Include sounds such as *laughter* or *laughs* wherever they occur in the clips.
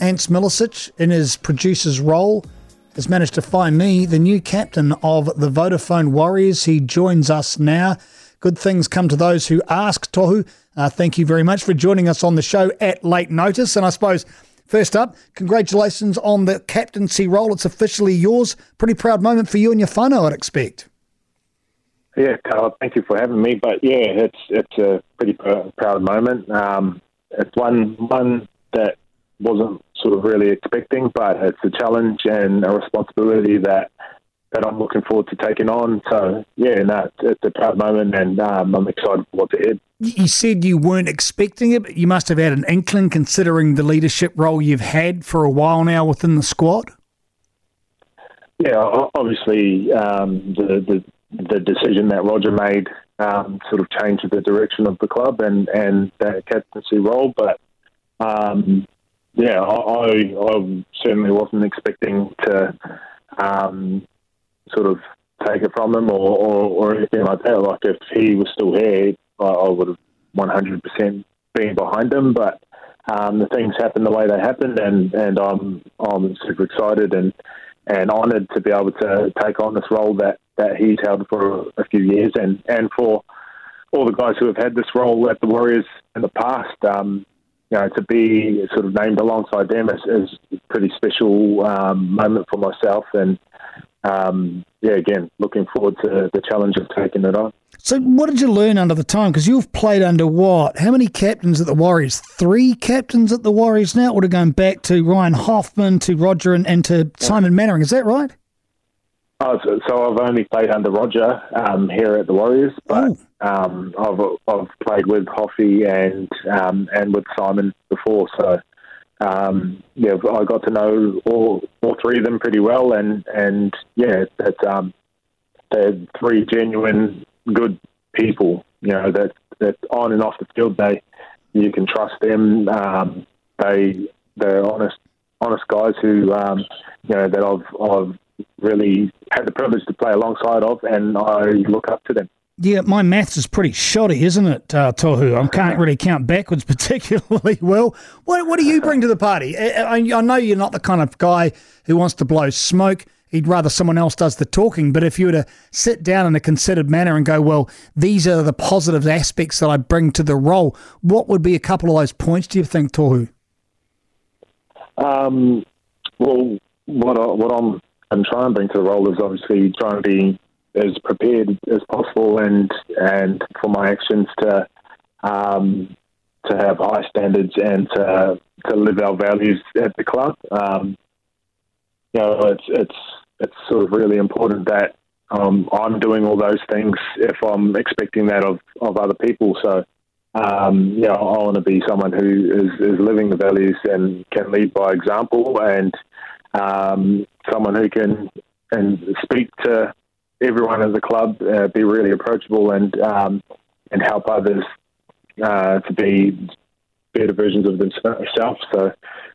Ants Milicic, in his producer's role, has managed to find me, the new captain of the Vodafone Warriors. He joins us now. Good things come to those who ask, Tohu. Uh, thank you very much for joining us on the show at late notice. And I suppose, first up, congratulations on the captaincy role. It's officially yours. Pretty proud moment for you and your whānau, I'd expect. Yeah, Carl, thank you for having me. But yeah, it's it's a pretty pr- proud moment. Um, it's one one that wasn't sort of really expecting, but it's a challenge and a responsibility that that I'm looking forward to taking on. So yeah, no, it's, a proud moment, and um, I'm excited for what's ahead. You said you weren't expecting it, but you must have had an inkling, considering the leadership role you've had for a while now within the squad. Yeah, obviously um, the, the the decision that Roger made um, sort of changed the direction of the club and and that captaincy role, but. Um, yeah, I, I certainly wasn't expecting to um, sort of take it from him or, or, or, anything like that. Like if he was still here, I, I would have 100% been behind him. But um, the things happened the way they happened, and, and I'm I'm super excited and and honoured to be able to take on this role that, that he's held for a few years, and, and for all the guys who have had this role at the Warriors in the past. Um, you know, to be sort of named alongside them is, is a pretty special um, moment for myself. And um, yeah, again, looking forward to the challenge of taking it on. So, what did you learn under the time? Because you've played under what? How many captains at the Warriors? Three captains at the Warriors now? Would have gone back to Ryan Hoffman, to Roger, and, and to Simon Mannering. Is that right? Oh, so, so I've only played under Roger um, here at the Warriors, but um, I've I've played with Hoffy and um, and with Simon before. So um, yeah, I got to know all all three of them pretty well, and and yeah, that's um, they're three genuine good people. You know that that on and off the field, they you can trust them. Um, they they're honest honest guys who um, you know that I've I've really had the privilege to play alongside of, and I look up to them. Yeah, my maths is pretty shoddy, isn't it, uh, Tohu? I can't really count backwards *laughs* particularly well. What, what do you bring to the party? I, I, know you're not the kind of guy who wants to blow smoke. He'd rather someone else does the talking. But if you were to sit down in a considered manner and go, well, these are the positive aspects that I bring to the role, what would be a couple of those points, do you think, Tohu? Um, well, what, I, what I'm, I'm trying to bring to the role is obviously trying to be as prepared as possible and and for my actions to um, to have high standards and to to live our values at the club. Um, you know, it's it's it's sort of really important that um, I'm doing all those things if I'm expecting that of, of other people. So, um, you know, I want to be someone who is, is living the values and can lead by example and um, someone who can and speak to everyone at the club uh, be really approachable and um, and help others uh, to be better versions of themselves. So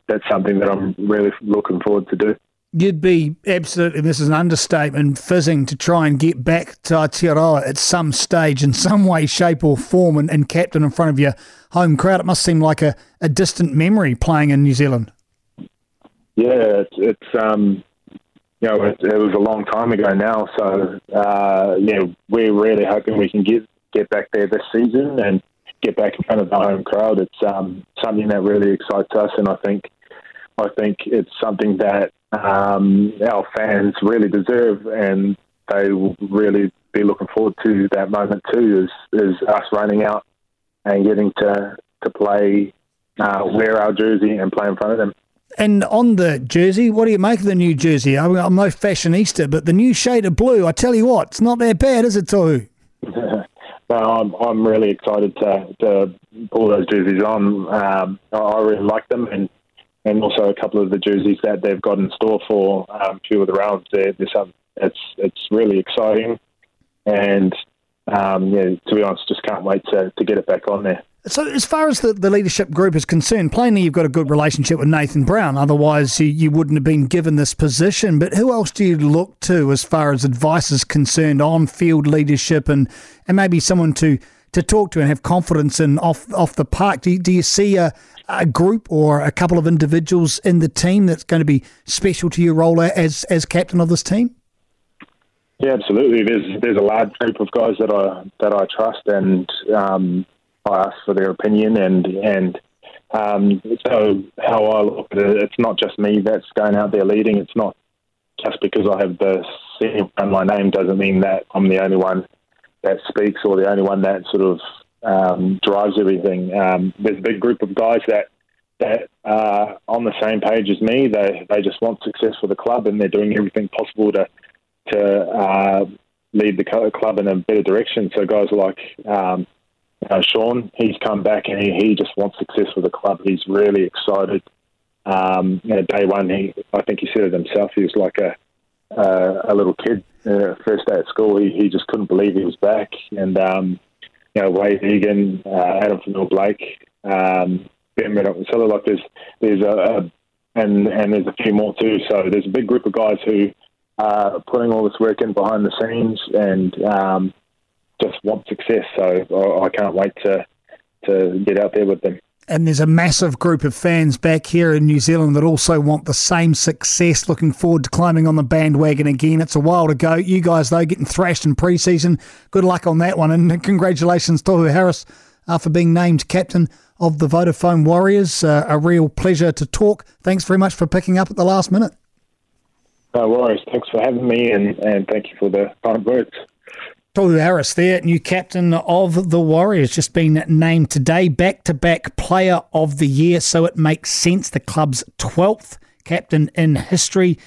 that's something that I'm really looking forward to do. You'd be absolutely, this is an understatement, fizzing to try and get back to Aotearoa at some stage in some way, shape, or form and, and captain in front of your home crowd. It must seem like a, a distant memory playing in New Zealand. Yeah, it's, it's um, you know, it, it, was a long time ago now. So, uh, yeah, we're really hoping we can get get back there this season and get back in front of the home crowd. It's um, something that really excites us, and I think I think it's something that um, our fans really deserve, and they will really be looking forward to that moment too. Is is us running out and getting to to play, uh, wear our jersey, and play in front of them. And on the jersey, what do you make of the new jersey? I'm, no fashionista, but the new shade of blue, I tell you what, it's not that bad, is it, Tohu? *laughs* no, I'm, I'm really excited to, to pull those jerseys on. Um, I really like them, and and also a couple of the jerseys that they've got in store for um, a few of the rounds. There's some, it's it's really exciting, and um, yeah, to be honest, just can't wait to, to get it back on there. So, as far as the, the leadership group is concerned, plainly you've got a good relationship with Nathan Brown. Otherwise, you, you wouldn't have been given this position. But who else do you look to as far as advice is concerned on field leadership and, and maybe someone to to talk to and have confidence in off off the park. Do you, do you see a, a group or a couple of individuals in the team that's going to be special to your role as as captain of this team? Yeah, absolutely. There's there's a large group of guys that I that I trust, and um, I ask for their opinion, and and um, so how I look at it, it's not just me that's going out there leading. It's not just because I have the senior on my name doesn't mean that I'm the only one that speaks or the only one that sort of um, drives everything. Um, there's a big group of guys that that are on the same page as me. They they just want success for the club, and they're doing everything possible to to uh, lead the club in a better direction. So guys like um, uh, Sean, he's come back and he, he just wants success with the club. He's really excited. Um, you know, day one, he I think he said it himself. He was like a uh, a little kid. Uh, first day at school, he, he just couldn't believe he was back. And um, you know, Wade Egan, uh, Addin Fonua-Blake, um, Ben So like there's there's a, a and and there's a few more too. So there's a big group of guys who are putting all this work in behind the scenes and um, just want success. So I, I can't wait to to get out there with them. And there's a massive group of fans back here in New Zealand that also want the same success. Looking forward to climbing on the bandwagon again. It's a while to go. You guys, though, getting thrashed in pre-season. Good luck on that one. And *laughs* congratulations, Tohu Harris, uh, for being named captain of the Vodafone Warriors. Uh, a real pleasure to talk. Thanks very much for picking up at the last minute. No worries. Thanks for having me, and, and thank you for the kind words. Tohu Harris there, new captain of the Warriors, just been named today back to back player of the year. So it makes sense. The club's 12th captain in history.